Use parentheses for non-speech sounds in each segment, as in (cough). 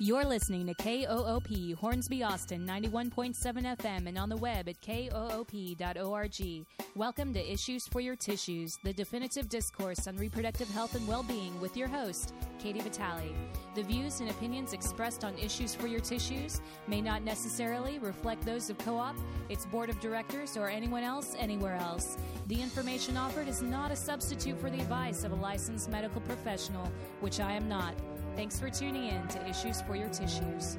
You're listening to KOOP Hornsby Austin 91.7 FM and on the web at koop.org. Welcome to Issues for Your Tissues, the definitive discourse on reproductive health and well being with your host, Katie Vitale. The views and opinions expressed on Issues for Your Tissues may not necessarily reflect those of Co op, its board of directors, or anyone else anywhere else. The information offered is not a substitute for the advice of a licensed medical professional, which I am not. Thanks for tuning in to Issues for Your Tissues.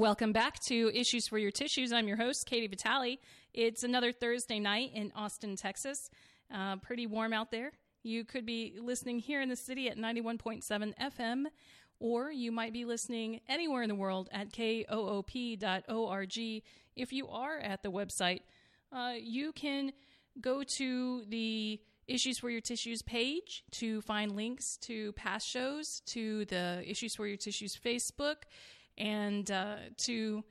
Welcome back to Issues for Your Tissues. I'm your host, Katie Vitale. It's another Thursday night in Austin, Texas. Uh, pretty warm out there. You could be listening here in the city at 91.7 FM, or you might be listening anywhere in the world at koop.org. If you are at the website, uh, you can go to the Issues for Your Tissues page to find links to past shows, to the Issues for Your Tissues Facebook and uh, to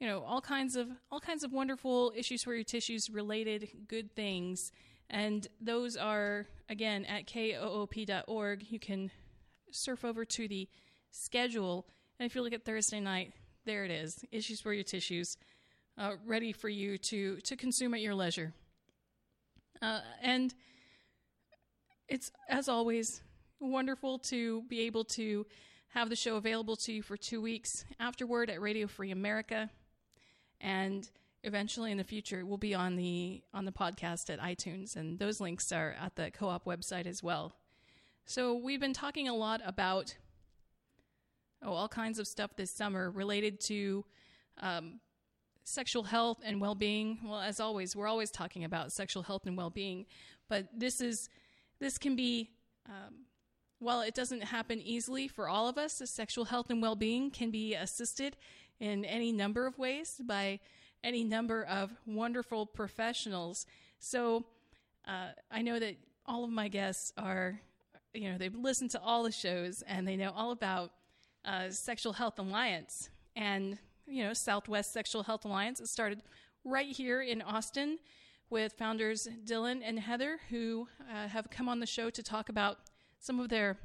you know all kinds of all kinds of wonderful issues for your tissues related good things. And those are again at koop.org you can surf over to the schedule. And if you look at thursday night there it is. Issues for your tissues uh, ready for you to to consume at your leisure. Uh, and it's as always wonderful to be able to have the show available to you for two weeks afterward at Radio Free America, and eventually in the future it will be on the on the podcast at iTunes, and those links are at the co-op website as well. So we've been talking a lot about oh all kinds of stuff this summer related to um, sexual health and well-being. Well, as always, we're always talking about sexual health and well-being, but this is this can be um, while it doesn't happen easily for all of us, sexual health and well being can be assisted in any number of ways by any number of wonderful professionals. So uh, I know that all of my guests are, you know, they've listened to all the shows and they know all about uh, Sexual Health Alliance. And, you know, Southwest Sexual Health Alliance it started right here in Austin with founders Dylan and Heather, who uh, have come on the show to talk about some of their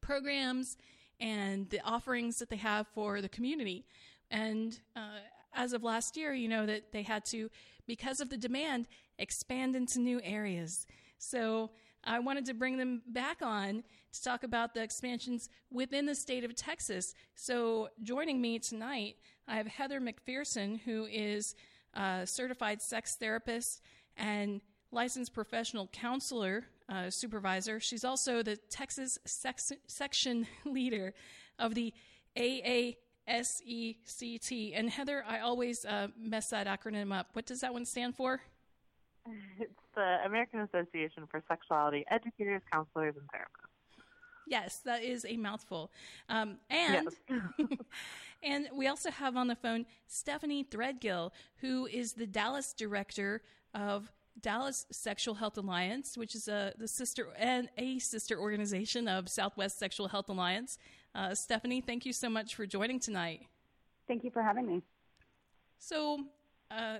programs and the offerings that they have for the community. And uh, as of last year, you know that they had to, because of the demand, expand into new areas. So I wanted to bring them back on to talk about the expansions within the state of Texas. So, joining me tonight, I have Heather McPherson, who is a certified sex therapist and licensed professional counselor uh, supervisor. She's also the Texas sex- section (laughs) leader of the AASECT. And Heather, I always uh, mess that acronym up. What does that one stand for? (laughs) It's the American Association for Sexuality Educators, Counselors, and Therapists. Yes, that is a mouthful. Um, and yes. (laughs) and we also have on the phone Stephanie Threadgill, who is the Dallas director of Dallas Sexual Health Alliance, which is a the sister and a sister organization of Southwest Sexual Health Alliance. Uh, Stephanie, thank you so much for joining tonight. Thank you for having me. So, uh,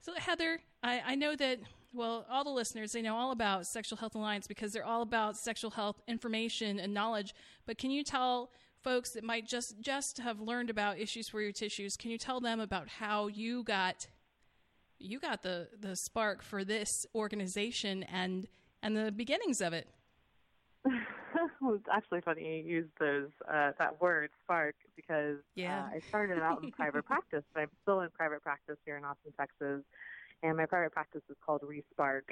so Heather, I, I know that well, all the listeners they know all about Sexual Health Alliance because they're all about sexual health information and knowledge. But can you tell folks that might just just have learned about issues for your tissues? Can you tell them about how you got you got the the spark for this organization and and the beginnings of it. (laughs) well, it's actually funny you use those uh, that word spark because yeah. Uh, I started out in private (laughs) practice, but I'm still in private practice here in Austin, Texas, and my private practice is called ReSpark.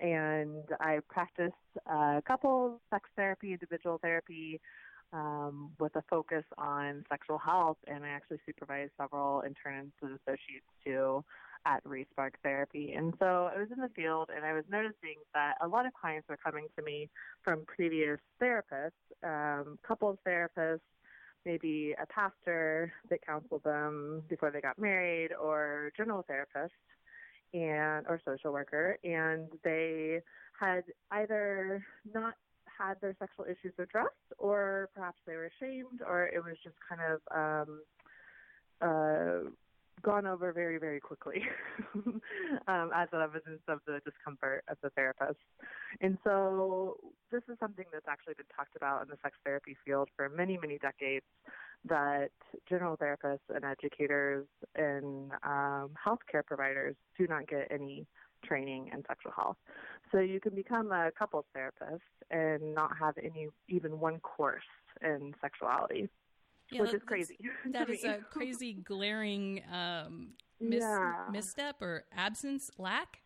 And I practice uh, couple sex therapy, individual therapy, um, with a focus on sexual health, and I actually supervise several interns and associates too at ReSpark Therapy. And so I was in the field and I was noticing that a lot of clients were coming to me from previous therapists, um, couples therapists, maybe a pastor that counseled them before they got married, or general therapist and or social worker, and they had either not had their sexual issues addressed, or perhaps they were ashamed, or it was just kind of um, uh, gone over very, very quickly (laughs) um, as an evidence of the discomfort of the therapist. And so this is something that's actually been talked about in the sex therapy field for many, many decades that general therapists and educators and um, healthcare providers do not get any training in sexual health. So you can become a couples therapist and not have any even one course in sexuality yeah, which is crazy. That is (laughs) a crazy, glaring um, mis- yeah. misstep or absence, lack.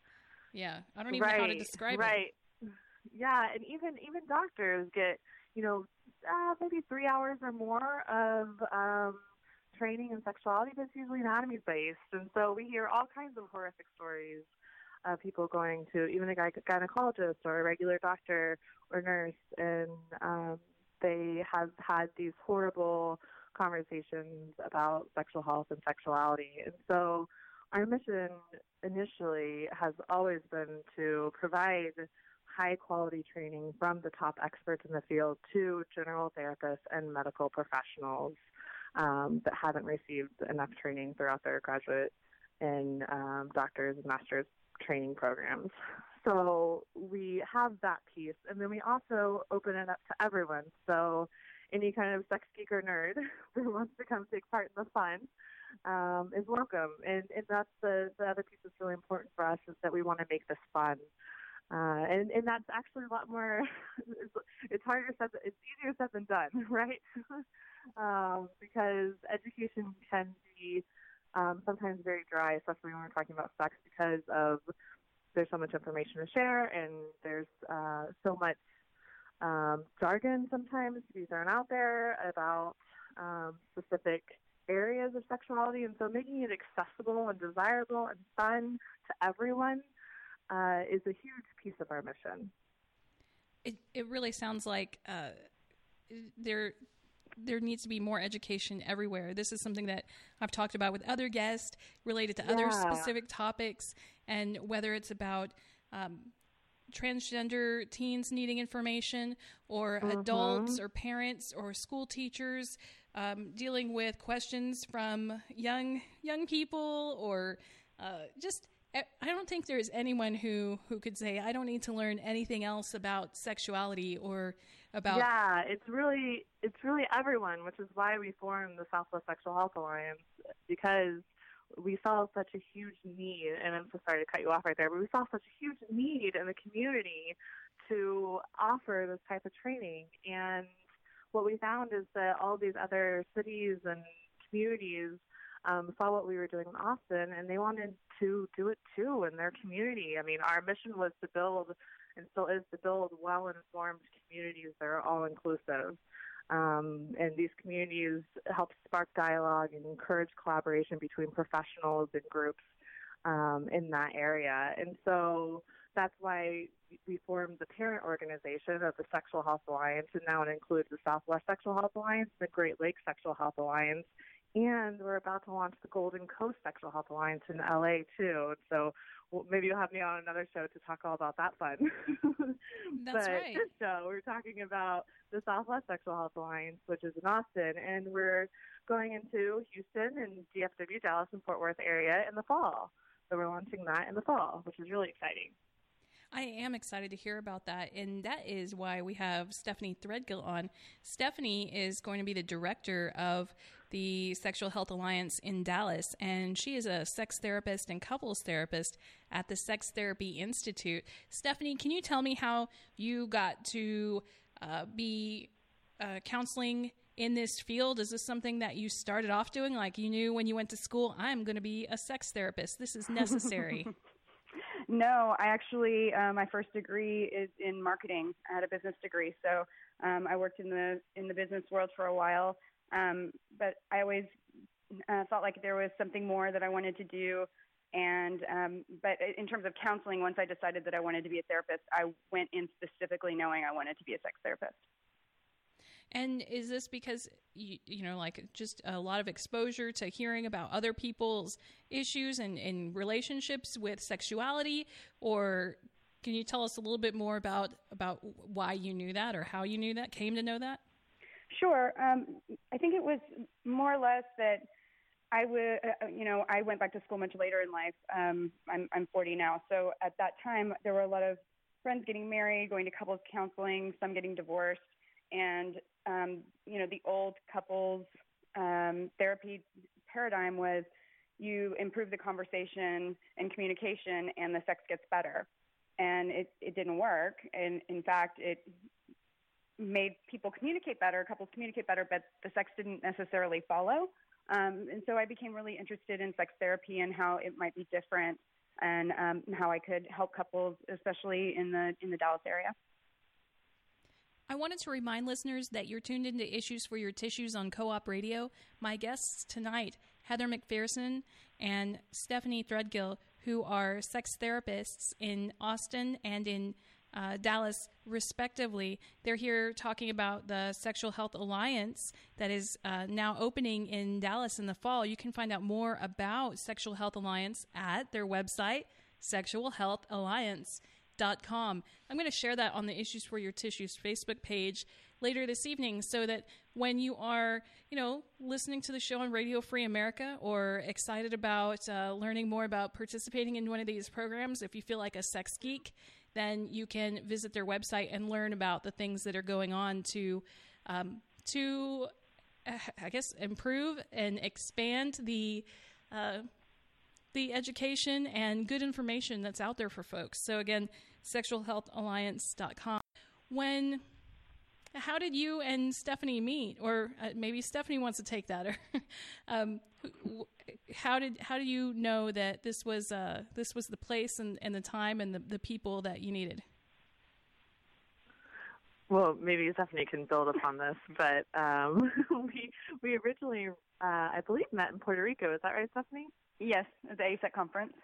Yeah, I don't even right, know how to describe right. it. Right. Yeah, and even even doctors get you know uh, maybe three hours or more of um, training in sexuality, but it's usually anatomy based, and so we hear all kinds of horrific stories of people going to even a gynecologist or a regular doctor or nurse, and um, they have had these horrible conversations about sexual health and sexuality. And so our mission initially has always been to provide high quality training from the top experts in the field to general therapists and medical professionals um, that haven't received enough training throughout their graduate and um, doctors and master's training programs. So we have that piece, and then we also open it up to everyone. So any kind of sex geek or nerd (laughs) who wants to come take part in the fun um, is welcome. And, and that's the, the other piece that's really important for us is that we want to make this fun. Uh, and, and that's actually a lot more, (laughs) it's, it's harder said, it's easier said than done, (laughs) right? um, because education can be um, sometimes very dry, especially when we're talking about sex because of there's so much information to share and there's uh, so much um, jargon sometimes to be thrown out there about um, specific areas of sexuality, and so making it accessible and desirable and fun to everyone uh, is a huge piece of our mission. It it really sounds like uh, there there needs to be more education everywhere. This is something that I've talked about with other guests related to yeah. other specific topics, and whether it's about um, transgender teens needing information, or mm-hmm. adults, or parents, or school teachers um, dealing with questions from young young people, or uh, just. I don't think there is anyone who, who could say I don't need to learn anything else about sexuality or about. Yeah, it's really it's really everyone, which is why we formed the Southwest Sexual Health Alliance because we saw such a huge need, and I'm so sorry to cut you off right there, but we saw such a huge need in the community to offer this type of training. And what we found is that all these other cities and communities um, saw what we were doing in Austin, and they wanted to do it too in their community. I mean, our mission was to build, and still is to build well-informed communities that are all inclusive. Um, and these communities help spark dialogue and encourage collaboration between professionals and groups um, in that area. And so that's why we formed the parent organization of the Sexual Health Alliance, and now it includes the Southwest Sexual Health Alliance, the Great Lakes Sexual Health Alliance, and we're about to launch the Golden Coast Sexual Health Alliance in LA too. So well, maybe you'll have me on another show to talk all about that fun. (laughs) That's but right. (laughs) this show, we're talking about the Southwest Sexual Health Alliance, which is in Austin, and we're going into Houston and DFW, Dallas, and Fort Worth area in the fall. So we're launching that in the fall, which is really exciting. I am excited to hear about that, and that is why we have Stephanie Threadgill on. Stephanie is going to be the director of the Sexual Health Alliance in Dallas, and she is a sex therapist and couples therapist at the Sex Therapy Institute. Stephanie, can you tell me how you got to uh, be uh, counseling in this field? Is this something that you started off doing? Like you knew when you went to school, I'm going to be a sex therapist. This is necessary. (laughs) No, I actually uh, my first degree is in marketing. I had a business degree, so um, I worked in the in the business world for a while. Um, but I always uh, felt like there was something more that I wanted to do. And um, but in terms of counseling, once I decided that I wanted to be a therapist, I went in specifically knowing I wanted to be a sex therapist. And is this because you, you know, like just a lot of exposure to hearing about other people's issues and, and relationships with sexuality, or can you tell us a little bit more about about why you knew that or how you knew that, came to know that? Sure. Um, I think it was more or less that I would, uh, you know, I went back to school much later in life. Um, I'm I'm 40 now, so at that time there were a lot of friends getting married, going to couples counseling, some getting divorced and um, you know the old couples um, therapy paradigm was you improve the conversation and communication and the sex gets better and it, it didn't work and in fact it made people communicate better couples communicate better but the sex didn't necessarily follow um, and so i became really interested in sex therapy and how it might be different and um, how i could help couples especially in the in the dallas area I wanted to remind listeners that you're tuned into Issues for Your Tissues on Co op Radio. My guests tonight, Heather McPherson and Stephanie Threadgill, who are sex therapists in Austin and in uh, Dallas, respectively. They're here talking about the Sexual Health Alliance that is uh, now opening in Dallas in the fall. You can find out more about Sexual Health Alliance at their website, Sexual Health com. I'm going to share that on the Issues for Your Tissues Facebook page later this evening so that when you are, you know, listening to the show on Radio Free America or excited about uh, learning more about participating in one of these programs, if you feel like a sex geek, then you can visit their website and learn about the things that are going on to, um, to, uh, I guess, improve and expand the. Uh, the education and good information that's out there for folks. So again, sexualhealthalliance.com. When how did you and Stephanie meet or uh, maybe Stephanie wants to take that or (laughs) um, how did how do you know that this was uh, this was the place and, and the time and the, the people that you needed? Well, maybe Stephanie can build upon this, but um, (laughs) we we originally, uh, I believe, met in Puerto Rico. Is that right, Stephanie? Yes, at the AASECT conference.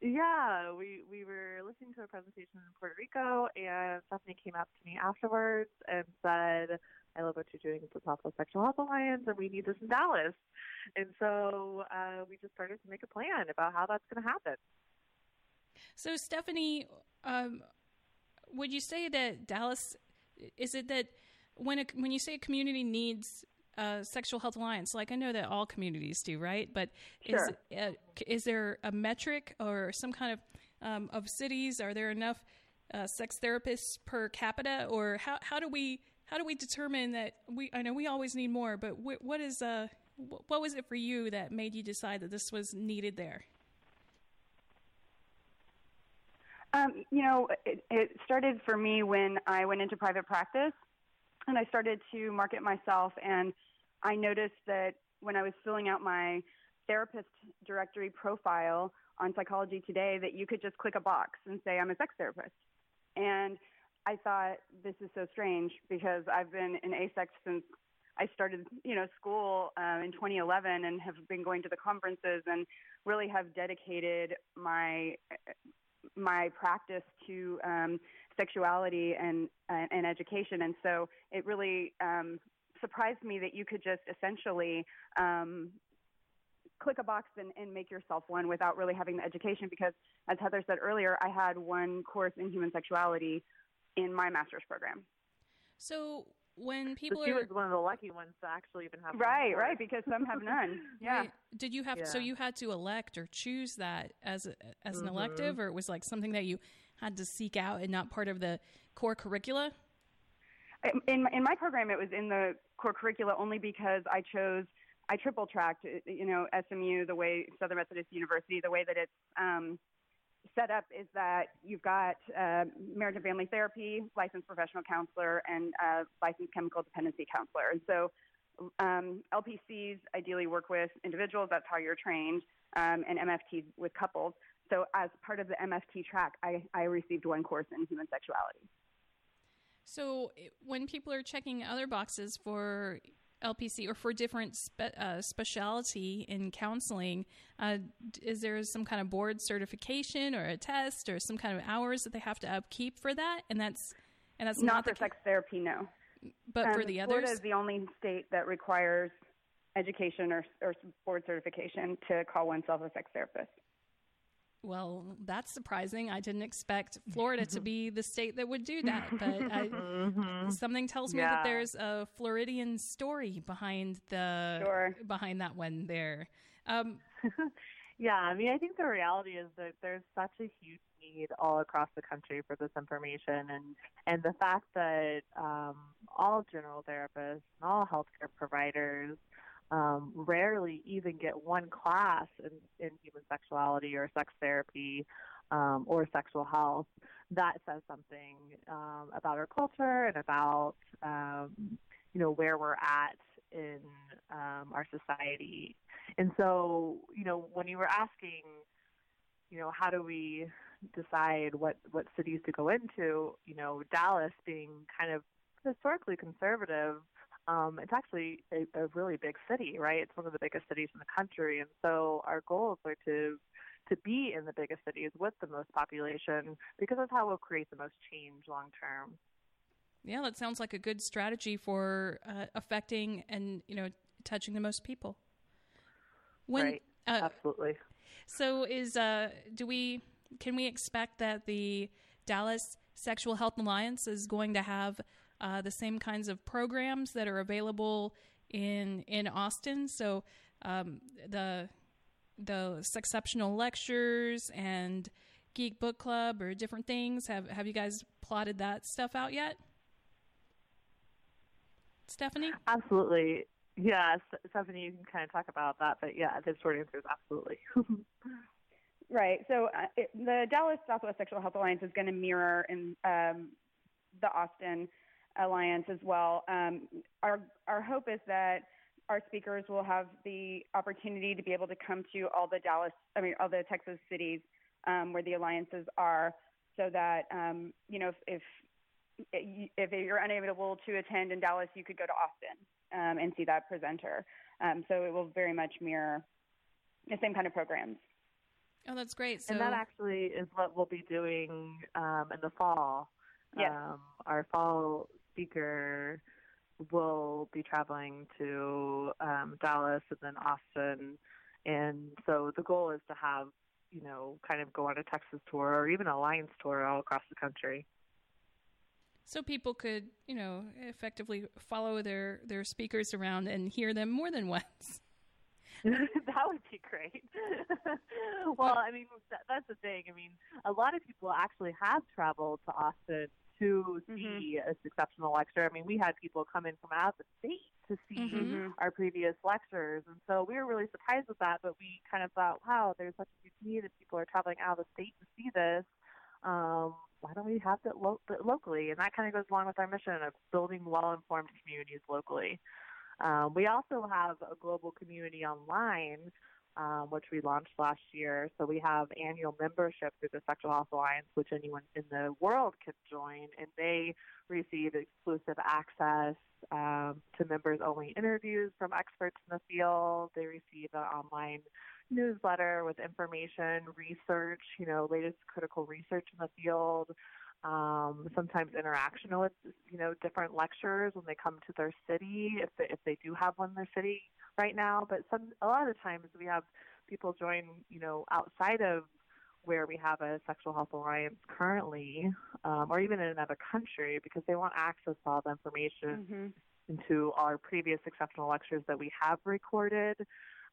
Yeah, we we were listening to a presentation in Puerto Rico, and Stephanie came up to me afterwards and said, "I love what you're doing with the Southwest Sexual Health Alliance, and we need this in Dallas." And so uh, we just started to make a plan about how that's going to happen. So, Stephanie, um, would you say that Dallas is it that when a, when you say a community needs uh, sexual health alliance like i know that all communities do right but sure. is, uh, is there a metric or some kind of um, of cities are there enough uh, sex therapists per capita or how, how do we how do we determine that we i know we always need more but wh- what is uh what was it for you that made you decide that this was needed there Um, you know, it, it started for me when I went into private practice and I started to market myself. And I noticed that when I was filling out my therapist directory profile on Psychology Today, that you could just click a box and say, I'm a sex therapist. And I thought, this is so strange because I've been in AASECT since I started, you know, school uh, in 2011 and have been going to the conferences and really have dedicated my my practice to um, sexuality and, and, and education. And so it really um, surprised me that you could just essentially um, click a box and, and make yourself one without really having the education. Because as Heather said earlier, I had one course in human sexuality in my master's program. So when people so she are was one of the lucky ones to actually even have right, right, because some have none. (laughs) Yeah. Right. Did you have Yeah. so you had to elect or choose that as a, as an Mhm. elective, or it was like something that you had to seek out and not part of the core curricula? In my, in my program, it was in the core curricula only because I chose I triple tracked. You know, SMU the way Southern Methodist University the way that it's um, set up is that you've got uh, marriage and family therapy, licensed professional counselor, and uh, licensed chemical dependency counselor. And so um, LPCs ideally work with individuals. That's how you're trained, um, and MFTs with couples. So as part of the MFT track, I, I received one course in human sexuality. So when people are checking other boxes for LPC or for different spe- uh, specialty in counseling, uh, is there some kind of board certification or a test or some kind of hours that they have to upkeep for that? And that's and that's Not, not, for the ca- sex therapy, no. but for Um, the Florida is the only state that requires education or, or board certification to call oneself a sex therapist. Well, that's surprising. I didn't expect Florida to be the state that would do that, but (laughs) I, Mhm. something tells me that there's a Floridian story behind the Sure. behind that one there. Um, (laughs) yeah, I mean, I think the reality is that there's such a huge need all across the country for this information, and and the fact that um, all general therapists and all healthcare providers um, rarely even get one class in, in human sexuality or sex therapy um, or sexual health. That says something um, about our culture and about um, you know where we're at in um, our society. And so, you know, when you were asking, you know, how do we decide what what cities to go into? You know, Dallas being kind of historically conservative, um, it's actually a, a really big city, right? It's one of the biggest cities in the country, and so our goals are to to be in the biggest cities with the most population because that's how we'll create the most change long term. yeah, that sounds like a good strategy for uh, affecting and you know touching the most people. When right? uh, Absolutely. so is uh, do we can we expect that the Dallas Sexual Health Alliance is going to have uh, the same kinds of programs that are available in in Austin? So um, the the exceptional lectures and geek book club or different things have have you guys plotted that stuff out yet stephanie Absolutely. Yes, Stephanie, you can kind of talk about that, but yeah, the short answer is absolutely. (laughs) Right. So uh, it, the Dallas Southwest Sexual Health Alliance is going to mirror in um, the Austin Alliance as well. Um, our our hope is that our speakers will have the opportunity to be able to come to all the Dallas, I mean, all the Texas cities um, where the alliances are, so that um, you know if, if if you're unable to attend in Dallas, you could go to Austin um, and see that presenter. Um, so it will very much mirror the same kind of programs. oh that's great so and that actually is what we'll be doing um, in the fall. Yes. Um, our fall speaker will be traveling to um, Dallas and then Austin, and so the goal is to have you know kind of go on a Texas tour or even a Lions tour all across the country. so people could you know effectively follow their their speakers around and hear them more than (laughs) once (laughs) that would be great. (laughs) well, I mean, that, that's the thing. I mean, a lot of people actually have traveled to Austin to see Mm-hmm. a exceptional lecture. I mean, we had people come in from out of the state to see Mhm. our previous lectures, and so we were really surprised with that. But we kind of thought, wow, there's such a huge need that people are traveling out of the state to see this. um, why don't we have it lo- locally? And that kind of goes along with our mission of building well-informed communities locally. Um, we also have a global community online, um, which we launched last year. So we have annual membership through the Sexual Health Alliance, which anyone in the world can join, and they receive exclusive access um, to members-only interviews from experts in the field. They receive an online newsletter with information, research, you know, latest critical research in the field. Um, sometimes interaction with you know different lecturers when they come to their city if they, if they do have one in their city right now. But some a lot of times we have people join you know outside of where we have a sexual health alliance currently, um, or even in another country, because they want access to all the information mm-hmm. into our previous exceptional lectures that we have recorded.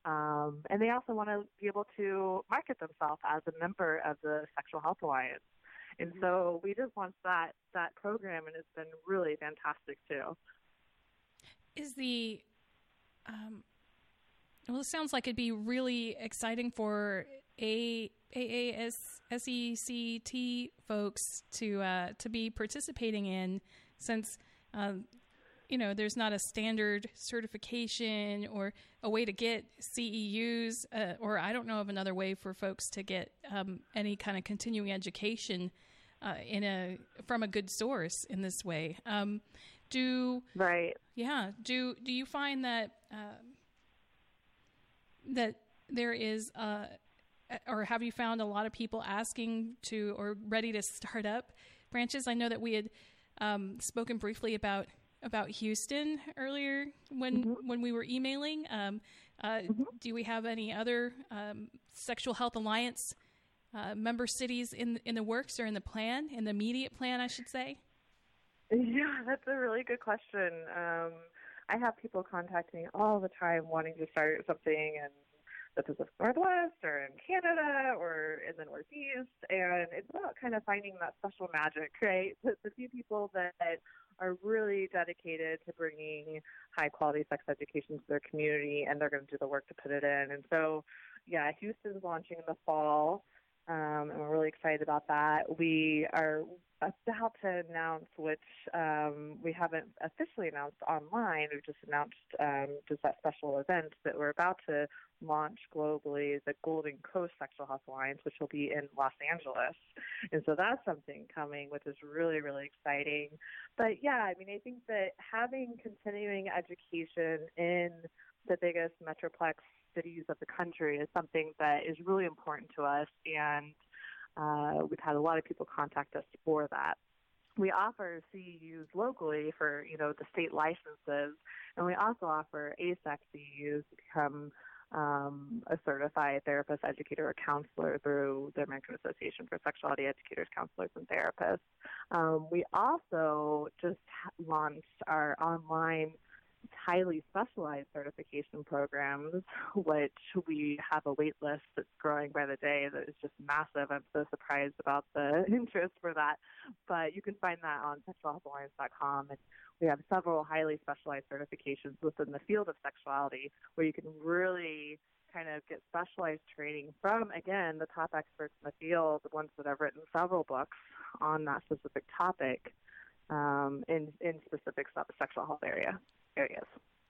Um, and they also want to be able to market themselves as a member of the Sexual Health Alliance. And mm-hmm. so we just launched that that program, and it's been really fantastic too. Is the um, well, it sounds like it'd be really exciting for a AASECT folks to uh, to be participating in, since um, you know, there's not a standard certification or a way to get CEUs, uh, or I don't know of another way for folks to get um, any kind of continuing education uh, in a from a good source in this way. Um, do right? Yeah. Do do you find that uh, that there is a or have you found a lot of people asking to or ready to start up branches? I know that we had um, spoken briefly about about Houston earlier when mm-hmm. when we were emailing. Um, uh, mm-hmm. Do we have any other um, sexual health alliance uh, member cities in in the works or in the plan, in the immediate plan, I should say? Yeah, that's a really good question. I have people contacting me all the time wanting to start something and the Pacific Northwest or in Canada or in the Northeast. And it's about kind of finding that special magic, (laughs) right? The, the few people that are really dedicated to bringing high quality sex education to their community and they're going to do the work to put it in. And so, yeah, Houston's launching in the fall. Um, and we're really excited about that. We are about to announce, which um, we haven't officially announced online. We've just announced um, just that special event that we're about to launch globally the Golden Coast Sexual Health Alliance, which will be in Los Angeles. And so that's something coming, which is really, really exciting. But yeah, I mean, I think that having continuing education in the biggest metroplex cities of the country is something that is really important to us. And uh, we've had a lot of people contact us for that we offer CEUs locally for you know the state licenses, and we also offer AASECT CEUs to become um, a certified therapist, educator, or counselor through the American Association for Sexuality Educators, Counselors, and Therapists. Um, we also just launched our online highly specialized certification programs, which we have a wait list that's growing by the day that is just massive. I'm so surprised about the (laughs) interest for that. But you can find that on sexualhealthalliance.com. And we have several highly specialized certifications within the field of sexuality where you can really kind of get specialized training from, again, the top experts in the field, the ones that have written several books on that specific topic um, in, in specific sexual health area areas.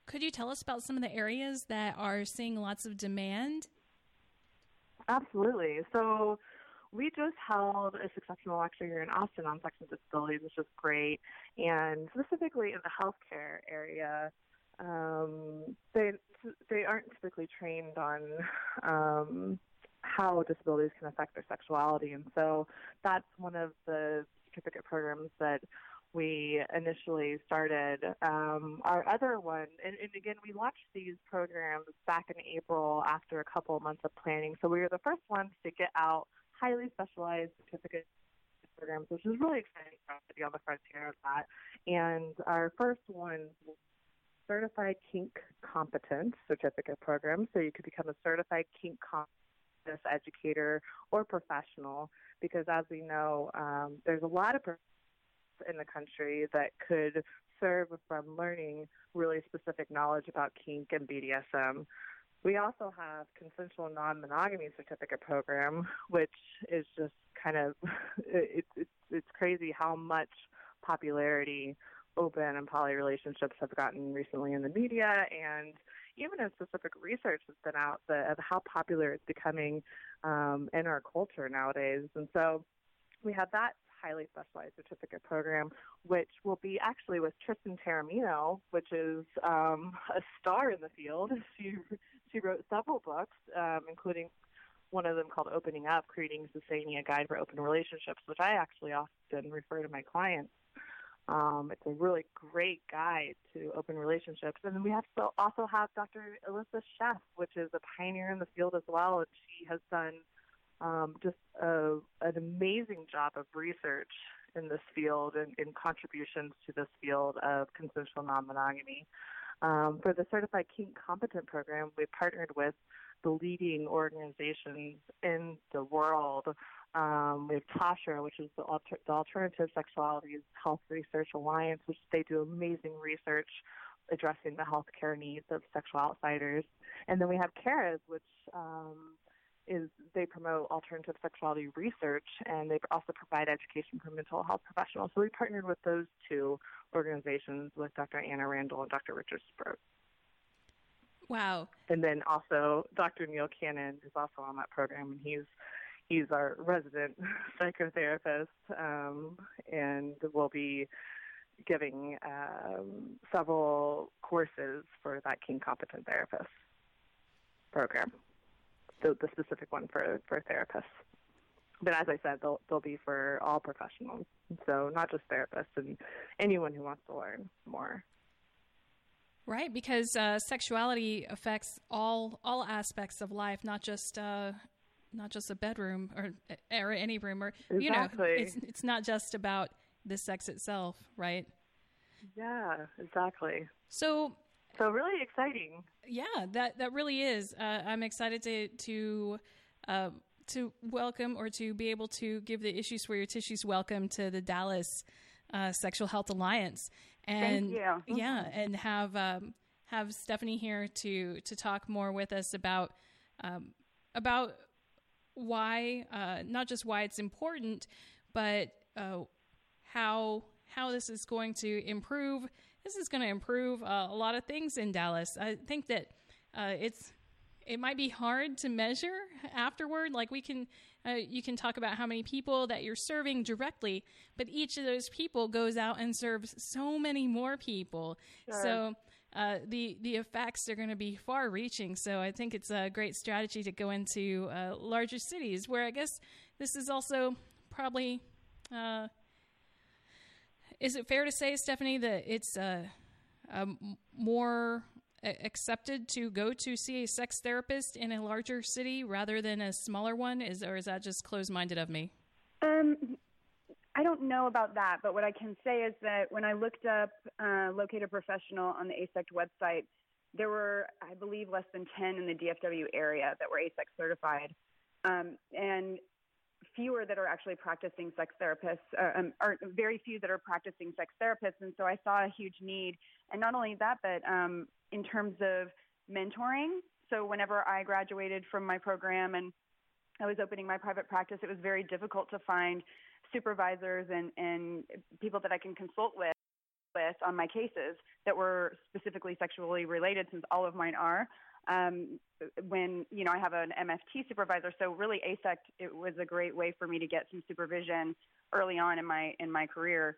Could you tell us about some of the areas that are seeing lots of demand? Absolutely. So we just held a exceptional lecture here in Austin on sex and disabilities, which is great. And specifically in the healthcare area, um, they they aren't typically trained on um, how disabilities can affect their sexuality, and so that's one of the certificate programs that we initially started. Um, our other one, and, and, again, we launched these programs back in April after a couple of months of planning. So we were the first ones to get out highly specialized certificate programs, which is really exciting for us to be on the frontier of that. And our first one certified kink competent certificate program. So you could become a certified kink competent educator or professional because as we know, um, there's a lot of in the country that could serve from learning really specific knowledge about kink and BDSM. We also have consensual non-monogamy certificate program, which is just kind of (laughs) it's it's it's crazy how much popularity open and poly relationships have gotten recently in the media and even in specific research that's been out the, of how popular it's becoming um, in our culture nowadays. And so we have that highly specialized certificate program, which will be actually with Tristan Taormino, which is um, a star in the field. (laughs) She she wrote several books, um, including one of them called Opening Up, Creating Sustaining a Guide for Open Relationships, which I actually often refer to my clients. Um, it's a really great guide to open relationships. And then we have also have Dr. Elissa Sheff, which is a pioneer in the field as well, and she has done um, just a, an amazing job of research in this field and in contributions to this field of consensual non-monogamy. Um, for the Certified Kink Competent program, we partnered with the leading organizations in the world. Um, we have TASHRA, which is the, Alter- the Alternative Sexualities Health Research Alliance, which they do amazing research addressing the healthcare needs of sexual outsiders. And then we have CARAS, which um, is they promote alternative sexuality research and they also provide education for mental health professionals. So we partnered with those two organizations with Dr. Anna Randall and Dr. Richard Sprott. Wow. And then also Dr. Neil Cannon is also on that program, and he's he's our resident (laughs) psychotherapist, um, and will be giving um, several courses for that Kink Competent Therapist program, the, the specific one for, for therapists. But as I said, they'll, they'll be for all professionals, so not just therapists and anyone who wants to learn more. Right, because uh, sexuality affects all all aspects of life, not just uh, not just a bedroom or or any room, or exactly. you know, it's it's not just about the sex itself, right? Yeah, exactly. So, so really exciting. Yeah, that that really is. Uh, I'm excited to to. Uh, to welcome or to be able to give the issues for your tissues welcome to the Dallas uh, Sexual Health Alliance and yeah, and have um, have Stephanie here to to talk more with us about um, about why uh, not just why it's important, but uh, how how this is going to improve. This is going to improve uh, a lot of things in Dallas. I think that uh, it's it might be hard to measure afterward. Like we can, uh, you can talk about how many people that you're serving directly, but each of those people goes out and serves so many more people. Sure. So uh, the the effects are going to be far reaching. So I think it's a great strategy to go into uh, larger cities where I guess this is also probably. Uh, is it fair to say, Stephanie, that it's uh, um, more accepted to go to see a sex therapist in a larger city rather than a smaller one? Is or is that just closed-minded of me? Um, I don't know about that, but what I can say is that when I looked up uh, Locate a Professional on the AASECT website, there were, I believe, less than 10 in the DFW area that were AASECT certified, um, and fewer that are actually practicing sex therapists, uh, um, very few that are practicing sex therapists. And so I saw a huge need. And not only that, but um, in terms of mentoring. So whenever I graduated from my program and I was opening my private practice, it was very difficult to find supervisors and, and people that I can consult with with on my cases that were specifically sexually related since all of mine are um, when you know I have an MFT supervisor. So really, AASECT it was a great way for me to get some supervision early on in my in my career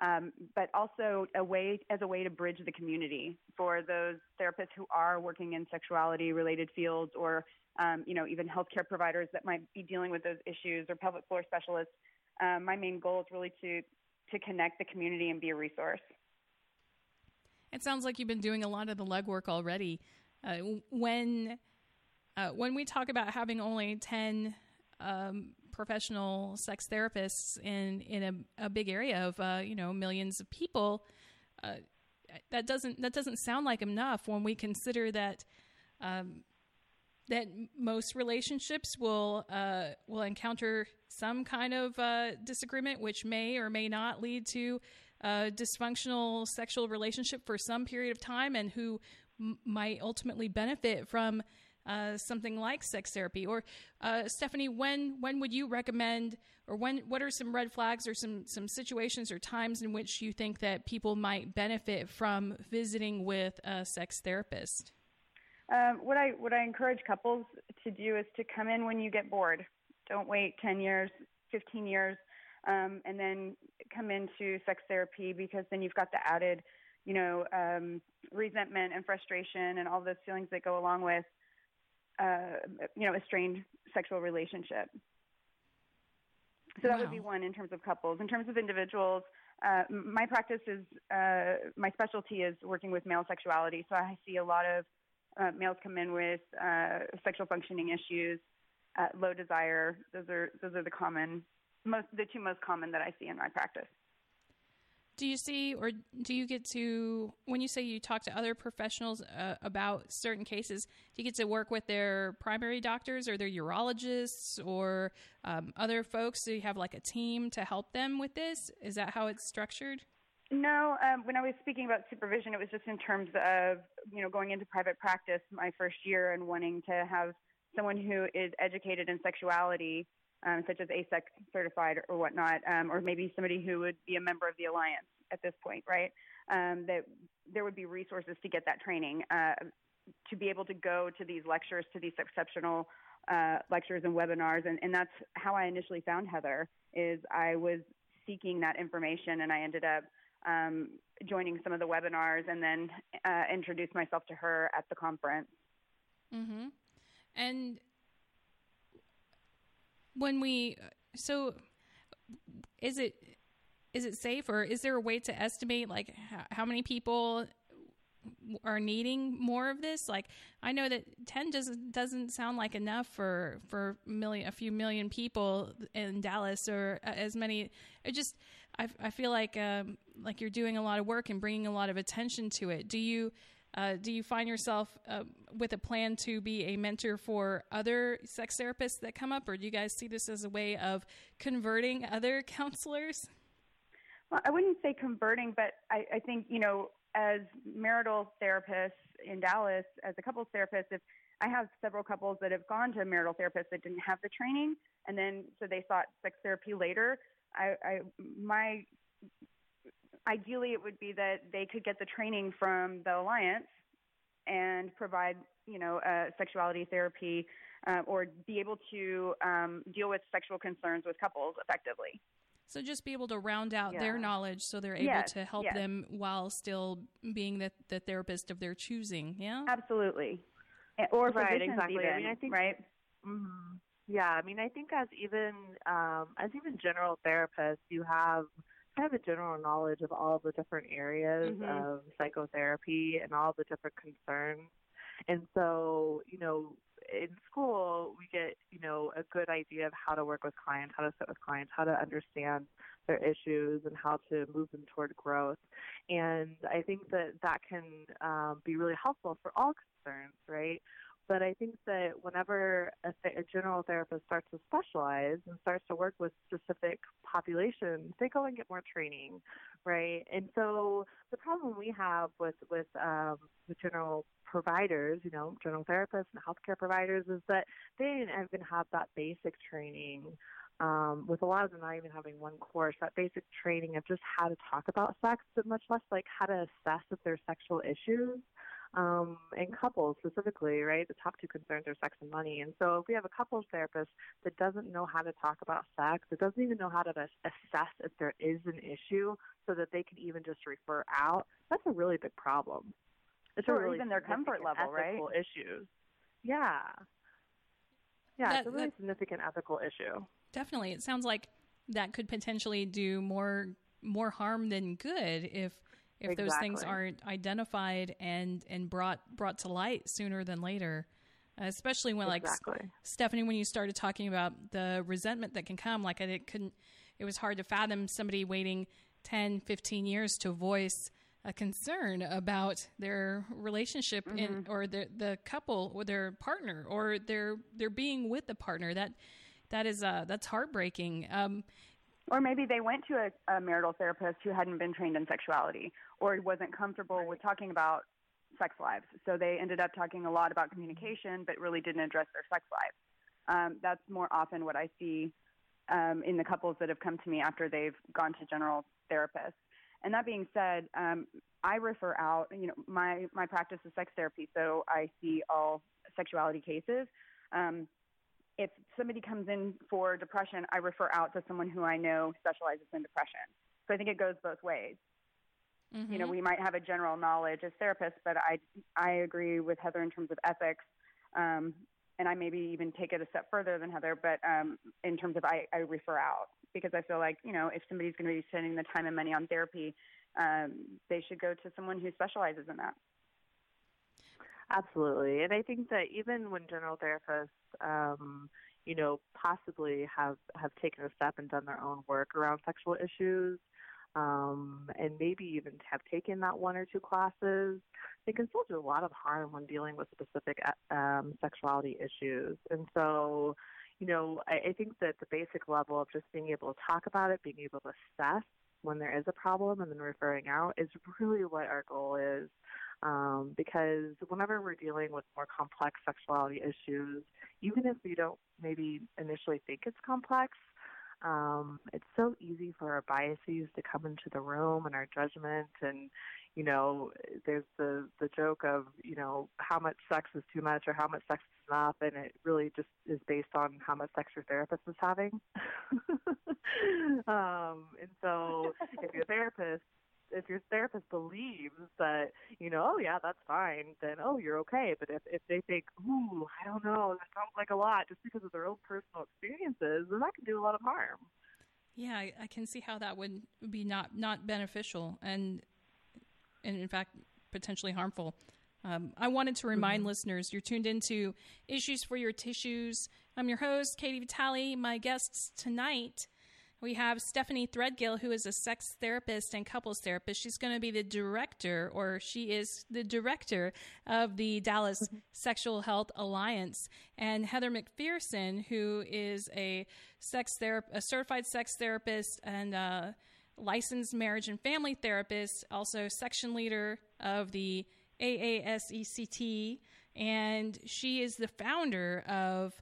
um, but also a way as a way to bridge the community for those therapists who are working in sexuality related fields or um, you know even healthcare providers that might be dealing with those issues or pelvic floor specialists. Um, my main goal is really to to connect the community and be a resource. It sounds like you've been doing a lot of the legwork already. Uh, when uh, when we talk about having only ten um, professional sex therapists in in a, a big area of uh, you know millions of people, uh, that doesn't that doesn't sound like enough when we consider that. Um, that most relationships will uh, will encounter some kind of uh, disagreement, which may or may not lead to a dysfunctional sexual relationship for some period of time, and who m- might ultimately benefit from uh, something like sex therapy? Or uh, Stephanie, when when would you recommend, or when what are some red flags or some some situations or times in which you think that people might benefit from visiting with a sex therapist? Um, what I what I encourage couples to do is to come in when you get bored. Don't wait ten years, fifteen years, um, and then come into sex therapy because then you've got the added, you know, um, resentment and frustration and all those feelings that go along with, uh, you know, a strained sexual relationship. So that wow. would be one in terms of couples. In terms of individuals, uh, my practice is uh, my specialty is working with male sexuality. So I see a lot of uh, males come in with uh, sexual functioning issues, uh, low desire. Those are those are the common most the two most common that I see in my practice. Do you see, or do you get to, when you say you talk to other professionals uh, about certain cases, do you get to work with their primary doctors or their urologists or um, other folks? Do you have like a team to help them with this? Is that how it's structured? No, um, when I was speaking about supervision, it was just in terms of you know going into private practice my first year and wanting to have someone who is educated in sexuality, um, such as AASECT certified or whatnot, um, or maybe somebody who would be a member of the alliance at this point, right? Um, that there would be resources to get that training, uh, to be able to go to these lectures, to these exceptional uh, lectures and webinars, and, and that's how I initially found Heather. Is I was seeking that information, and I ended up um, joining some of the webinars and then uh, introduced myself to her at the conference. Mm-hmm. And when we, so is it is it safe or is there a way to estimate like how many people are needing more of this like i know that 10 doesn't doesn't sound like enough for for million a few million people in dallas or as many it just I, I feel like um, like you're doing a lot of work and bringing a lot of attention to it. Do you uh, do you find yourself uh, with a plan to be a mentor for other sex therapists that come up, or do you guys see this as a way of converting other counselors? Well, I wouldn't say converting, but I, I think you know, as marital therapists in Dallas, as a couples therapist, if I have several couples that have gone to marital therapist that didn't have the training, and then so they sought sex therapy later. I, I my ideally it would be that they could get the training from the alliance and provide you know uh, sexuality therapy uh, or be able to um, deal with sexual concerns with couples effectively. So just be able to round out yeah. their knowledge so they're able yes, to help yes. them while still being the, the therapist of their choosing. Yeah, absolutely. Or right, exactly. Even, I mean, I think, right. Mm-hmm. Yeah, I mean, I think as even um, as even general therapists, you have kind of a general knowledge of all the different areas mm-hmm. of psychotherapy and all the different concerns. And so, you know, in school, we get, you know, a good idea of how to work with clients, how to sit with clients, how to understand their issues and how to move them toward growth. And I think that that can um, be really helpful for all concerns, right? But I think that whenever a, th- a general therapist starts to specialize and starts to work with specific populations, they go and get more training, right? And so the problem we have with with um, with general providers, you know, general therapists and healthcare providers, is that they didn't even have that basic training. Um, with a lot of them not even having one course, that basic training of just how to talk about sex, but much less like how to assess if there's sexual issues um, and couples specifically, right? The top two concerns are sex and money. And so if we have a couples therapist that doesn't know how to talk about sex, that doesn't even know how to assess if there is an issue so that they can even just refer out, that's a really big problem. It's or really even their comfort level, right? Issues. Yeah. Yeah, that, it's a really that, significant ethical issue. Definitely. It sounds like that could potentially do more more harm than good if if exactly. those things aren't identified and and brought brought to light sooner than later especially when exactly. like stephanie when you started talking about the resentment that can come like it couldn't it was hard to fathom somebody waiting 10 15 years to voice a concern about their relationship mm-hmm. in or the the couple or their partner or their their being with the partner that that is uh that's heartbreaking um or maybe they went to a, a marital therapist who hadn't been trained in sexuality or wasn't comfortable with talking about sex lives. So they ended up talking a lot about communication, but really didn't address their sex lives. Um, that's more often what I see um, in the couples that have come to me after they've gone to general therapists. And that being said, um, I refer out. You know, my my practice is sex therapy, so I see all sexuality cases. Um, if somebody comes in for depression, I refer out to someone who I know specializes in depression. So I think it goes both ways. Mm-hmm. You know, mm-hmm. we might have a general knowledge as therapists, but I I agree with Heather in terms of ethics, um, and I maybe even take it a step further than Heather. But um, in terms of I, I refer out because I feel like you know if somebody's going to be spending the time and money on therapy, um, they should go to someone who specializes in that. Absolutely, and I think that even when general therapists, um, you know, possibly have have taken a step and done their own work around sexual issues, um, and maybe even have taken that one or two classes, they can still do a lot of harm when dealing with specific um, sexuality issues. And so, you know, I, I think that the basic level of just being able to talk about it, being able to assess when there is a problem and then referring out is really what our goal is. Um, because whenever we're dealing with more complex sexuality issues, even if we don't maybe initially think it's complex, um, it's so easy for our biases to come into the room and our judgment and you know there's the the joke of you know how much sex is too much or how much sex is enough and it really just is based on how much sex your therapist is having. (laughs) Um and so (laughs) if your therapist if your therapist believes that you know oh yeah that's fine then oh you're okay but if if they think ooh i don't know that sounds like a lot just because of their own personal experiences then that can do a lot of harm yeah i, I can see how that would be not not beneficial and and in fact potentially harmful um, I wanted to remind mm-hmm. listeners you're tuned into Issues for Your Tissues. I'm your host, Katie Vitale. My guests tonight we have Stephanie Threadgill, who is a sex therapist and couples therapist. She's going to be the director, or she is the director of the Dallas mm-hmm. Sexual Health Alliance. And Heather McPherson, who is a sex therapist, a certified sex therapist and a licensed marriage and family therapist, also section leader of the AASECT. And she is the founder of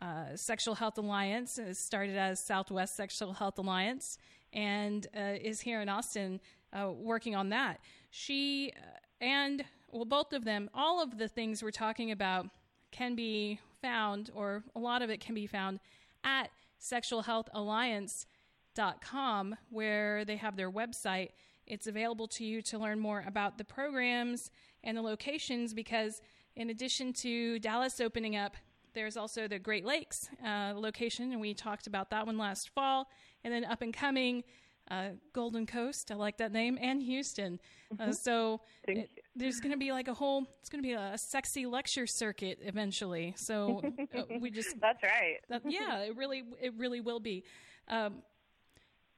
uh, Sexual Health Alliance. It started as Southwest Sexual Health Alliance and uh, is here in Austin uh, working on that. She uh, and, well, both of them, all of the things we're talking about can be found, or a lot of it can be found at sexualhealthalliance.com, where they have their website. It's available to you to learn more about the programs and the locations because, in addition to Dallas opening up there's also the Great Lakes uh, location, and we talked about that one last fall. And then up and coming, uh, Golden Coast, I like that name, and Houston. Uh, mm-hmm. so it, there's going to be like a whole, it's going to be a sexy lecture circuit eventually. So uh, we (laughs) just that's right. That, yeah, it really, it really will be. Um,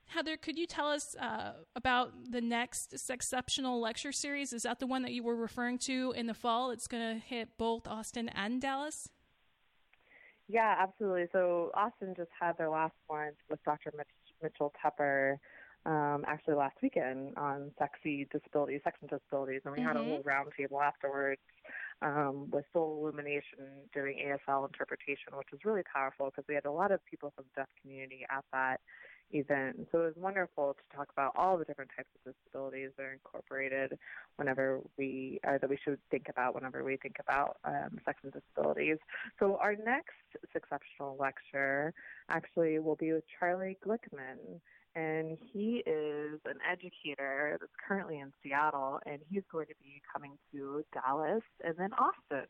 Heather, could you tell us uh, about the next exceptional lecture series? Is that the one that you were referring to in the fall? It's going to hit both Austin and Dallas. Yeah, absolutely. So Austin just had their last one with Dr. Mitch, Mitchell Tepper um, actually last weekend on sexy disabilities, sex and disabilities, and we mm-hmm. had a mm-hmm. little roundtable afterwards um, with Soul Illumination doing ASL interpretation, which was really powerful because we had a lot of people from the deaf community at that event. So it was wonderful to talk about all the different types of disabilities that are incorporated whenever we, or that we should think about whenever we think about um, sex and disabilities. So our next exceptional lecture actually will be with Charlie Glickman. And he is an educator that's currently in Seattle, and he's going to be coming to Dallas and then Austin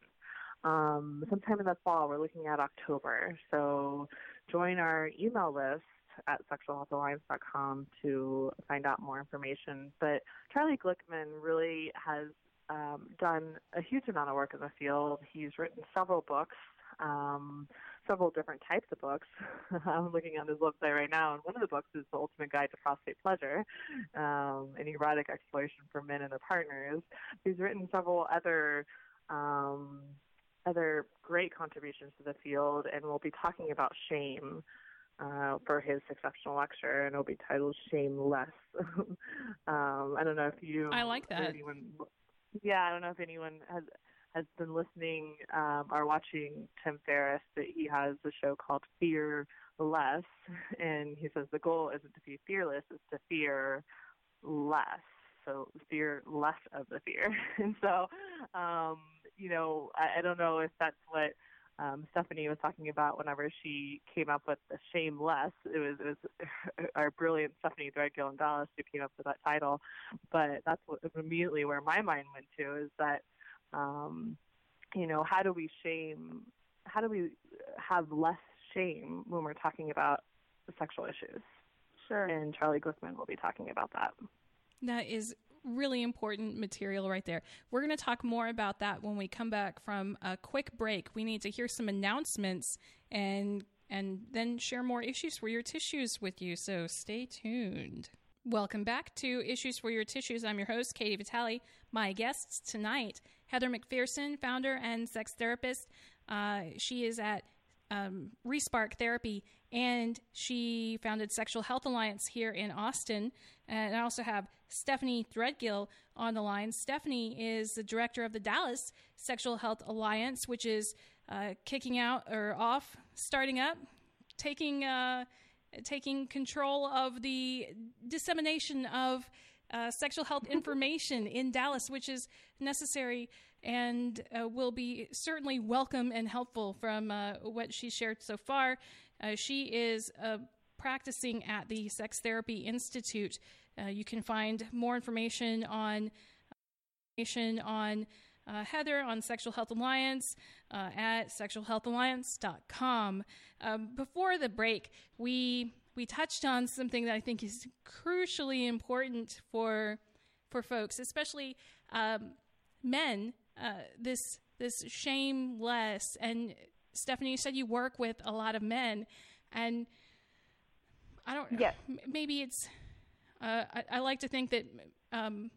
um, sometime in the fall. We're looking at October. So join our email list at sexualhealthalliance.com to find out more information. But Charlie Glickman really has um, done a huge amount of work in the field. He's written several books, um, several different types of books. (laughs) I'm looking on his website right now, and one of the books is The Ultimate Guide to Prostate Pleasure, um, an erotic exploration for men and their partners. He's written several other um, other great contributions to the field, and we'll be talking about shame uh, for his exceptional lecture, and it'll be titled "Shameless." (laughs) um, I don't know if you. I like that. Anyone, Yeah, I don't know if anyone has has been listening um, or watching Tim Ferriss, but he has a show called Fear Less, (laughs) and he says the goal isn't to be fearless; it's to fear less. So fear less of the fear. (laughs) and so, um, you know, I, I don't know if that's what um, Stephanie was talking about whenever she came up with the shameless. It was it was (laughs) our brilliant Stephanie Threadgill in Dallas who came up with that title, but that's what immediately where my mind went to is that um, you know how do we shame how do we have less shame when we're talking about sexual issues? Sure. And Charlie Glickman will be talking about that. That is really important material right there. We're going to talk more about that when we come back from a quick break. We need to hear some announcements and and then share more issues for your tissues with you. So stay tuned. Welcome back to Issues for Your Tissues. I'm your host, Katie Vitale. My guests tonight, Heather McPherson, founder and sex therapist. Uh, she is at um, Respark Therapy, and she founded Sexual Health Alliance here in Austin. And I also have Stephanie Threadgill on the line. Stephanie is the director of the Dallas Sexual Health Alliance, which is uh, kicking out or off, starting up, taking uh, taking control of the dissemination of uh, sexual health information in Dallas, which is necessary and uh, will be certainly welcome and helpful from uh, what she shared so far. Uh, she is uh, practicing at the Sex Therapy Institute. Uh, you can find more information on information on uh, Heather on Sexual Health Alliance at sexualhealthalliance.com. Um, before the break, we we touched on something that I think is crucially important for for folks, especially um, men. Uh, this this shameless and Stephanie, you said you work with a lot of men, and I don't. Yes. Maybe it's. Uh, I, I, like to think that um,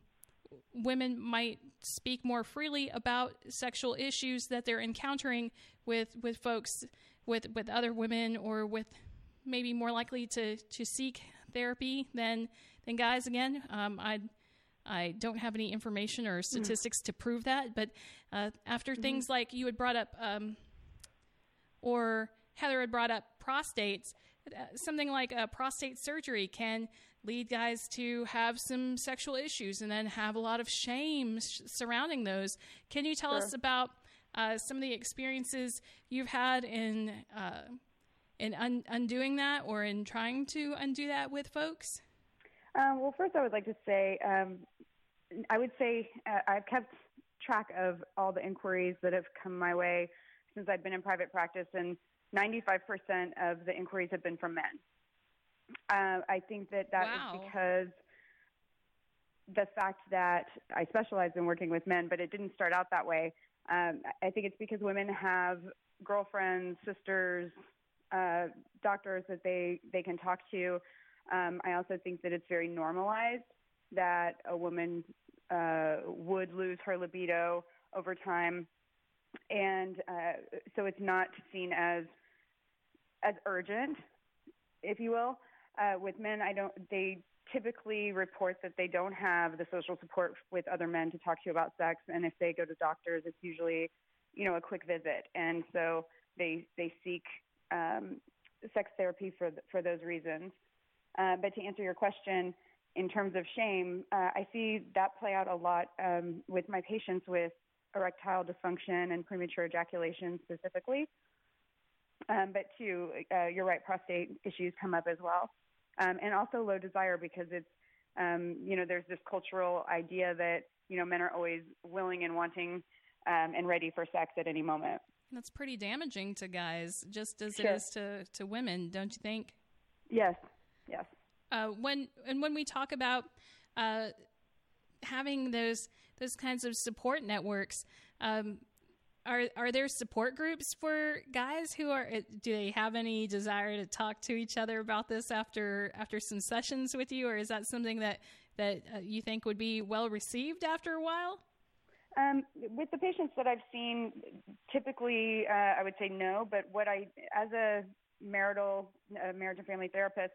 women might speak more freely about sexual issues that they're encountering with with folks with with other women or with maybe more likely to to seek therapy than than guys. Again, um, I I don't have any information or hmm. statistics mm. to prove that, but uh, after mm-hmm. things like you had brought up, um, or Heather had brought up prostates, uh, something like a prostate surgery can lead guys to have some sexual issues and then have a lot of shame sh- surrounding those. Can you tell sure. us about uh, some of the experiences you've had in uh, in un- undoing that or in trying to undo that with folks? Um, well, first, I would like to say um, I would say uh, I've kept track of all the inquiries that have come my way since I've been in private practice, and 95% of the inquiries have been from men. Uh, I think that that wow. is because the fact that I specialize in working with men, but it didn't start out that way. Um, I think it's because women have girlfriends, sisters, uh, doctors that they, they can talk to. Um, I also think that it's very normalized that a woman uh, would lose her libido over time, and uh, so it's not seen as as urgent, if you will. Uh, with men, I don't. They typically report that they don't have the social support with other men to talk to about sex, and if they go to doctors, it's usually, you know, a quick visit, and so they they seek um, sex therapy for for those reasons. Uh, but to answer your question, in terms of shame, uh, I see that play out a lot um, with my patients with erectile dysfunction and premature ejaculation specifically. Um, but too, uh, you're right, prostate issues come up as well, um, and also low desire because it's um, you know there's this cultural idea that you know men are always willing and wanting um, and ready for sex at any moment. That's pretty damaging to guys, just as sure. it is to to women, don't you think? Yes, yes. Uh, when and when we talk about uh, having those those kinds of support networks, um, are are there support groups for guys who are? Uh, do they have any desire to talk to each other about this after after some sessions with you, or is that something that that uh, you think would be well received after a while? Um, with the patients that I've seen, typically uh, I would say no. But what I, as a marital uh, marriage and family therapist,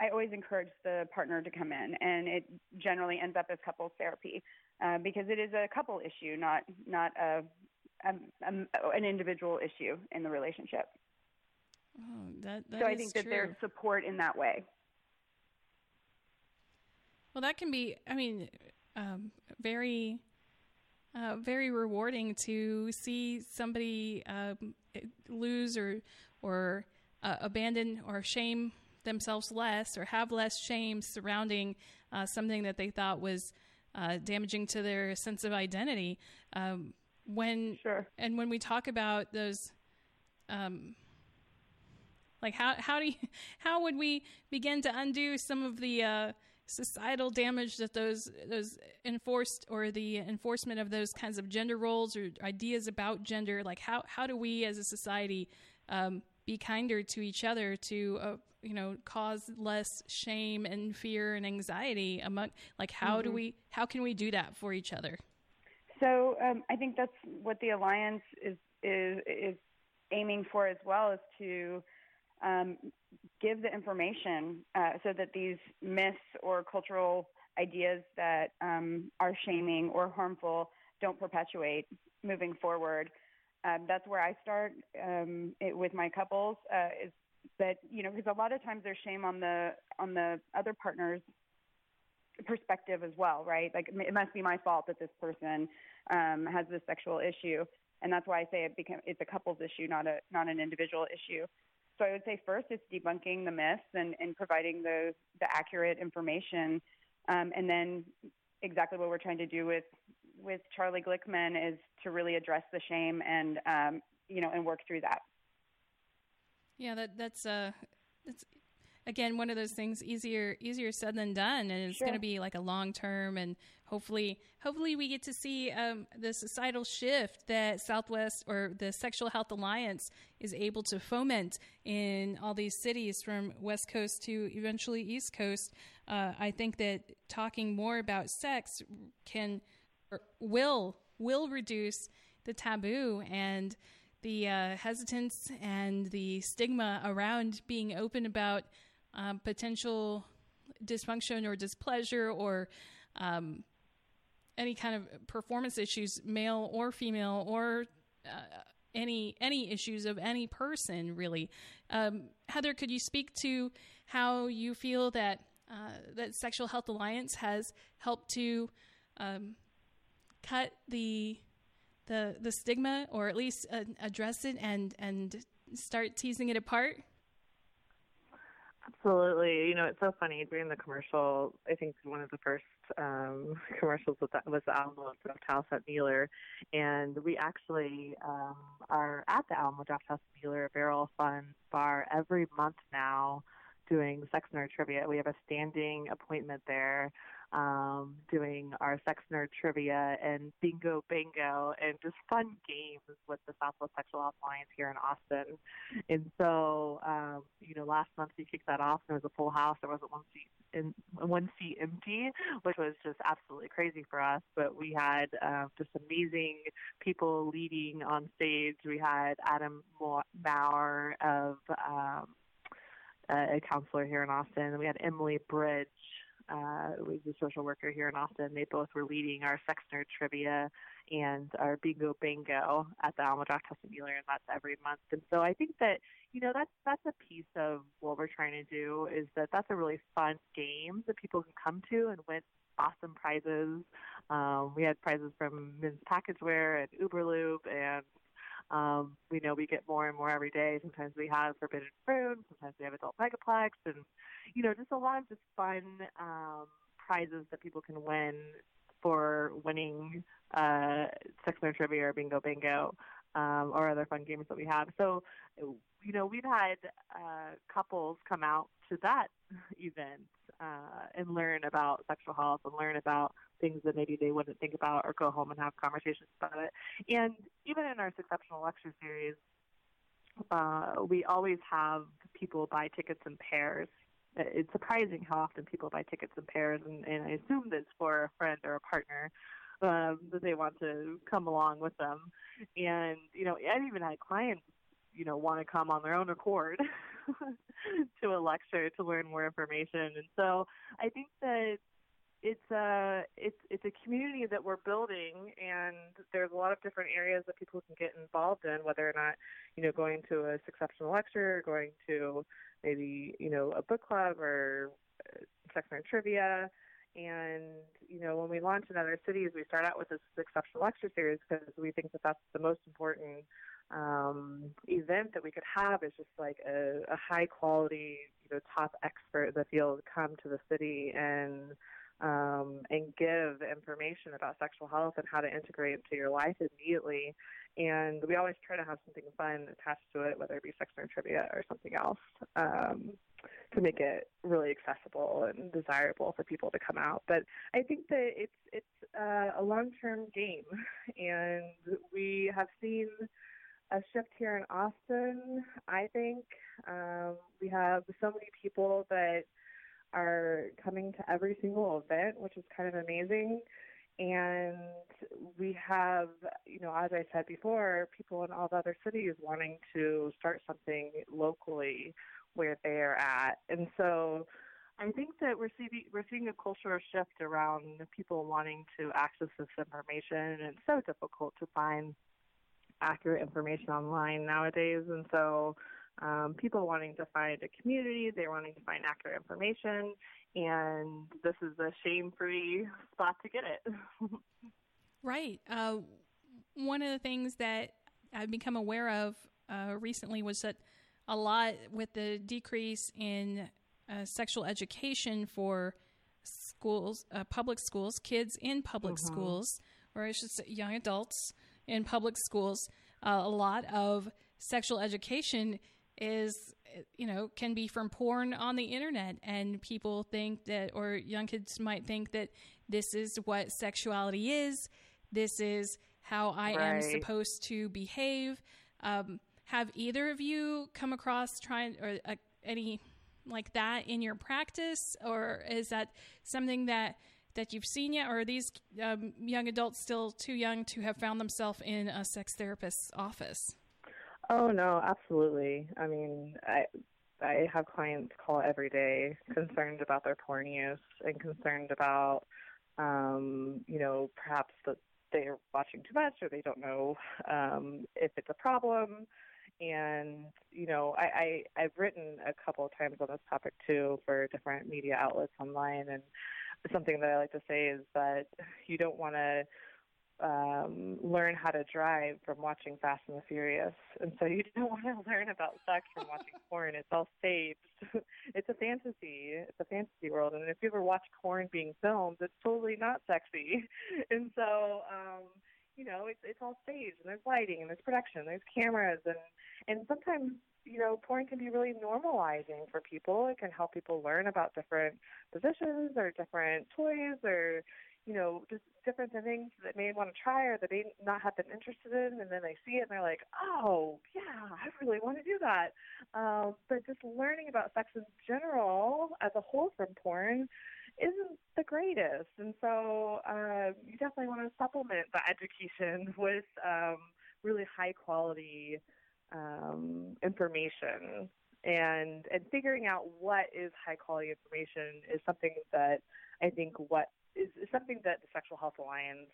I always encourage the partner to come in, and it generally ends up as couples therapy. Uh, because it is a couple issue, not not a, a, a, an individual issue in the relationship. Oh, that, that so I think that true. there's support in that way. Well, that can be, I mean, um, very, uh, very rewarding to see somebody um, lose or or uh, abandon or shame themselves less or have less shame surrounding uh, something that they thought was uh, damaging to their sense of identity. Um, when sure. and when we talk about those. Um, like how how do you, (laughs) how would we begin to undo some of the uh, societal damage that those those enforced or the enforcement of those kinds of gender roles or ideas about gender like how how do we as a society um, be kinder to each other to uh, you know cause less shame and fear and anxiety among like how mm-hmm. do we how can we do that for each other so um, i think that's what the alliance is is is aiming for as well is to um, give the information uh, so that these myths or cultural ideas that um, are shaming or harmful don't perpetuate moving forward. Um, that's where I start um, it, with my couples. Uh, is that you know because a lot of times there's shame on the on the other partner's perspective as well, right? Like it must be my fault that this person um, has this sexual issue, and that's why I say it became it's a couples issue, not a not an individual issue. So I would say first it's debunking the myths and, and providing the, the accurate information. Um, and then exactly what we're trying to do with, with Charlie Glickman is to really address the shame and, um, you know, and work through that. Yeah, that, that's, uh, that's again one of those things easier easier said than done and it's sure. going to be like a long term and hopefully hopefully we get to see um, the societal shift that southwest or the sexual health alliance is able to foment in all these cities from west coast to eventually east coast uh, i think that talking more about sex can or will will reduce the taboo and the uh, hesitance and the stigma around being open about um, potential dysfunction or displeasure or um, any kind of performance issues, male or female, or uh, any any issues of any person really. Um, Heather, could you speak to how you feel that uh, that Sexual Health Alliance has helped to um, cut the the the stigma, or at least uh, address it and and start teasing it apart? Absolutely. You know, it's so funny during the commercial. I think one of the first um, (laughs) commercials was, was the Alamo Draft House at Mueller, and we actually um, are at the Alamo Draft House at Mueller Barrel Fun Bar every month now, doing sex nerd trivia. We have a standing appointment there um, doing our sex nerd trivia and bingo bingo and just fun games with the Southwest Sexual Alliance here in Austin. And so, um, you know, last month we kicked that off. And there was a full house. There wasn't one seat in one seat empty, which was just absolutely crazy for us. But we had uh, just amazing people leading on stage. We had Adam Maurer of um, a counselor here in Austin. We had Emily Bridge uh, was a social worker here in Austin. They both were leading our sex nerd trivia and our bingo bingo at the Alamo Draft House Mueller, and that's every month. And so I think that you know that's that's a piece of what we're trying to do is that that's a really fun game that people can come to and win awesome prizes. Um, we had prizes from Men's Packagewear and Uberlube and um, we know we get more and more every day. Sometimes we have forbidden fruit, sometimes we have adult megaplex, and you know, just a lot of just fun um, prizes that people can win for winning uh, Sex Trivia or Bingo Bingo um, or other fun games that we have. So, you know, we've had uh, couples come out to that (laughs) event uh, and learn about sexual health and learn about things that maybe they wouldn't think about or go home and have conversations about it. And even in our Exceptional Lecture Series, uh, we always have people buy tickets in pairs. It's surprising how often people buy tickets in pairs, and, and I assume that's for a friend or a partner um, that they want to come along with them. And you know, I've even had clients, you know, want to come on their own accord (laughs) to a lecture to learn more information. And so I think that it's a it's it's a community that we're building, and there's a lot of different areas that people can get involved in, whether or not you know going to a exceptional lecture, or going to maybe you know a book club or uh, and trivia. And you know, when we launch in other cities, we start out with this exceptional lecture series because we think that that's the most important um, event that we could have is just like a, a high quality, you know, top expert in the field come to the city and um, and give information about sexual health and how to integrate it into your life immediately. And we always try to have something fun attached to it, whether it be sex or trivia or something else, um, to make it really accessible and desirable for people to come out. But I think that it's it's uh, a long term game, (laughs) and we have seen a shift here in Austin. I think um, we have so many people that are coming to every single event, which is kind of amazing. And we have, you know, as I said before, people in all the other cities wanting to start something locally where they are at. And so I think that we're seeing we're seeing a cultural shift around people wanting to access this information, and it's so difficult to find accurate information online nowadays. And so um, people wanting to find a community, they're wanting to find accurate information, and this is a shame-free spot to get it. (laughs) right. Uh, one of the things that I've become aware of uh, recently was that a lot with the decrease in uh, sexual education for schools, uh, public schools, kids in public mm-hmm. schools, or I should say young adults in public schools, uh, a lot of sexual education is you know can be from porn on the internet. And people think that or young kids might think that this is what sexuality is. This is how i right. am supposed to behave. Um, have either of you come across trying or uh, any like that in your practice? Or is that something that that you've seen yet or are these um, young adults still too young to have found themselves in a sex therapist's office Oh no, absolutely. I mean, I I have clients call every day concerned about their porn use and concerned about um, you know, perhaps that they're watching too much or they don't know um, if it's a problem. And you know, I, I I've written a couple of times on this topic too for different media outlets online, and something that I like to say is that you don't want to um, learn how to drive from watching Fast and the Furious, and so you (laughs) don't want to learn about sex from watching (laughs) porn. It's all staged. (laughs) it's a fantasy. It's a fantasy world, and if you ever watch porn being filmed, it's totally not sexy. And so, um, you know, it's it's all staged, and there's lighting, and there's production, there's cameras, and and sometimes you know, porn can be really normalizing for people. It can help people learn about different positions or different toys or you know, just different things that they may want to try or that they not have been interested in, and then they see it and they're like, oh, yeah, I really want to do that. Um, but just learning about sex in general as a whole from porn isn't the greatest. And so uh, you definitely want to supplement the education (laughs) with um, really high quality um, information. And and figuring out what is high quality information is something that I think what is, is something that the Sexual Health Alliance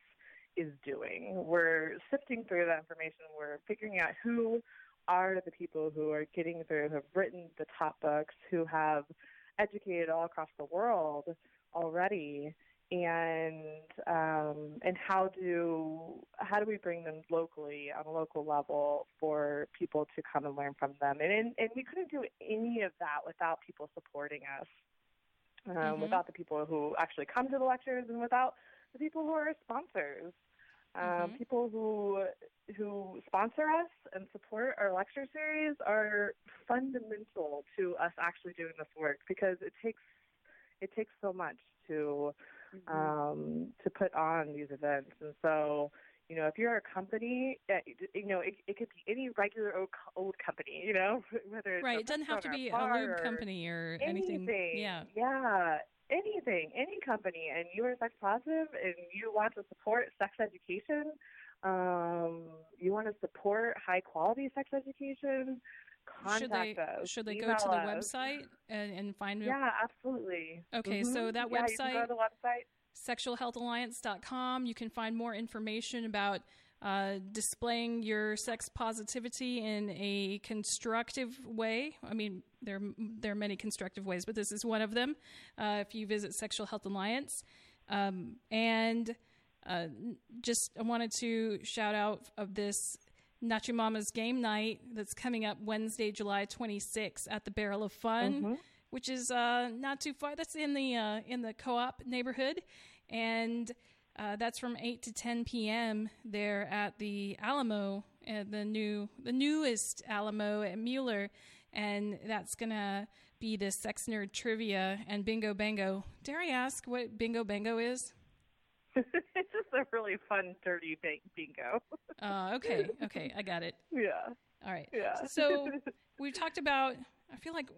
is doing. We're sifting through that information. We're figuring out who are the people who are getting through, who have written the top books, who have educated all across the world already, and um, and how do how do we bring them locally on a local level for people to come and learn from them? And and, and we couldn't do any of that without people supporting us um, mm-hmm. without the people who actually come to the lectures, and without the people who are sponsors. Um, mm-hmm. People who who sponsor us and support our lecture series are fundamental to us actually doing this work because it takes it takes so much to mm-hmm. um, to put on these events, and so you know, if you're a company, uh, you know, it, it could be any regular old, old company, you know, (laughs) whether it's right. It doesn't have to be a lube company or anything. anything. Yeah, yeah, anything, any company, and you are sex positive and you want to support sex education, um, you want to support high quality sex education. Should they us. should they go to the us. website and, and find Yeah, absolutely. Okay, so Mhm. that yeah, You can go website- to the website. sexualhealthalliance.com. You can find more information about uh, displaying your sex positivity in a constructive way. I mean, there there are many constructive ways, but this is one of them. Uh, if you visit Sexual Health Alliance, um, and uh, just I wanted to shout out of this Nacho Mama's game night that's coming up Wednesday, July 26th at the Barrel of Fun Mhm. which is uh, not too far. That's in the uh, in the co-op neighborhood, and uh, that's from eight to ten p.m. there at the Alamo, uh, the new the newest Alamo at Mueller, and that's gonna be the sex nerd trivia and bingo bango. Dare I ask what bingo bango is? it's (laughs) a really fun, dirty bingo. Uh, (laughs) okay, okay, I got it. yeah, All right. yeah. So (laughs) we've talked about. I feel like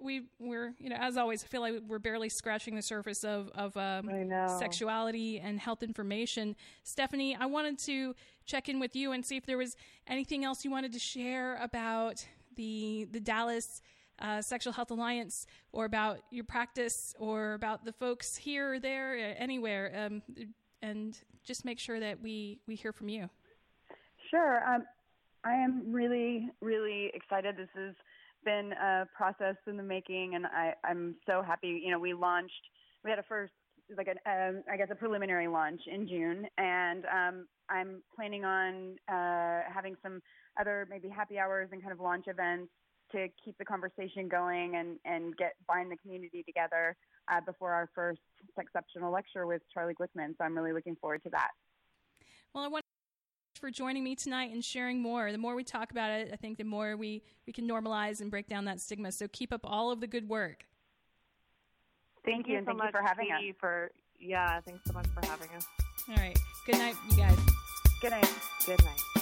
we we're you know as always. I feel like we're barely scratching the surface of of um, sexuality and health information. Stephanie, I wanted to check in with you and see if there was anything else you wanted to share about the the Dallas uh, Sexual Health Alliance, or about your practice, or about the folks here or there, anywhere, um, and just make sure that we we hear from you. Sure. Um, I am really, really excited. This has been a process in the making, and I, I'm so happy. You know, we launched, we had a first, like, an, um, I guess, a preliminary launch in June, and um, I'm planning on uh, having some other maybe happy hours and kind of launch events to keep the conversation going and, and get bind the community together uh, before our first exceptional lecture with Charlie Glickman. So I'm really looking forward to that. Well, I want to for joining me tonight and sharing more. The more we talk about it, I think the more we, we can normalize and break down that stigma. So keep up all of the good work. Thank, you, and so thank much, you for having Katie, us. For yeah, thanks so much for having us. All right. Good night, you guys. Good night. Good night.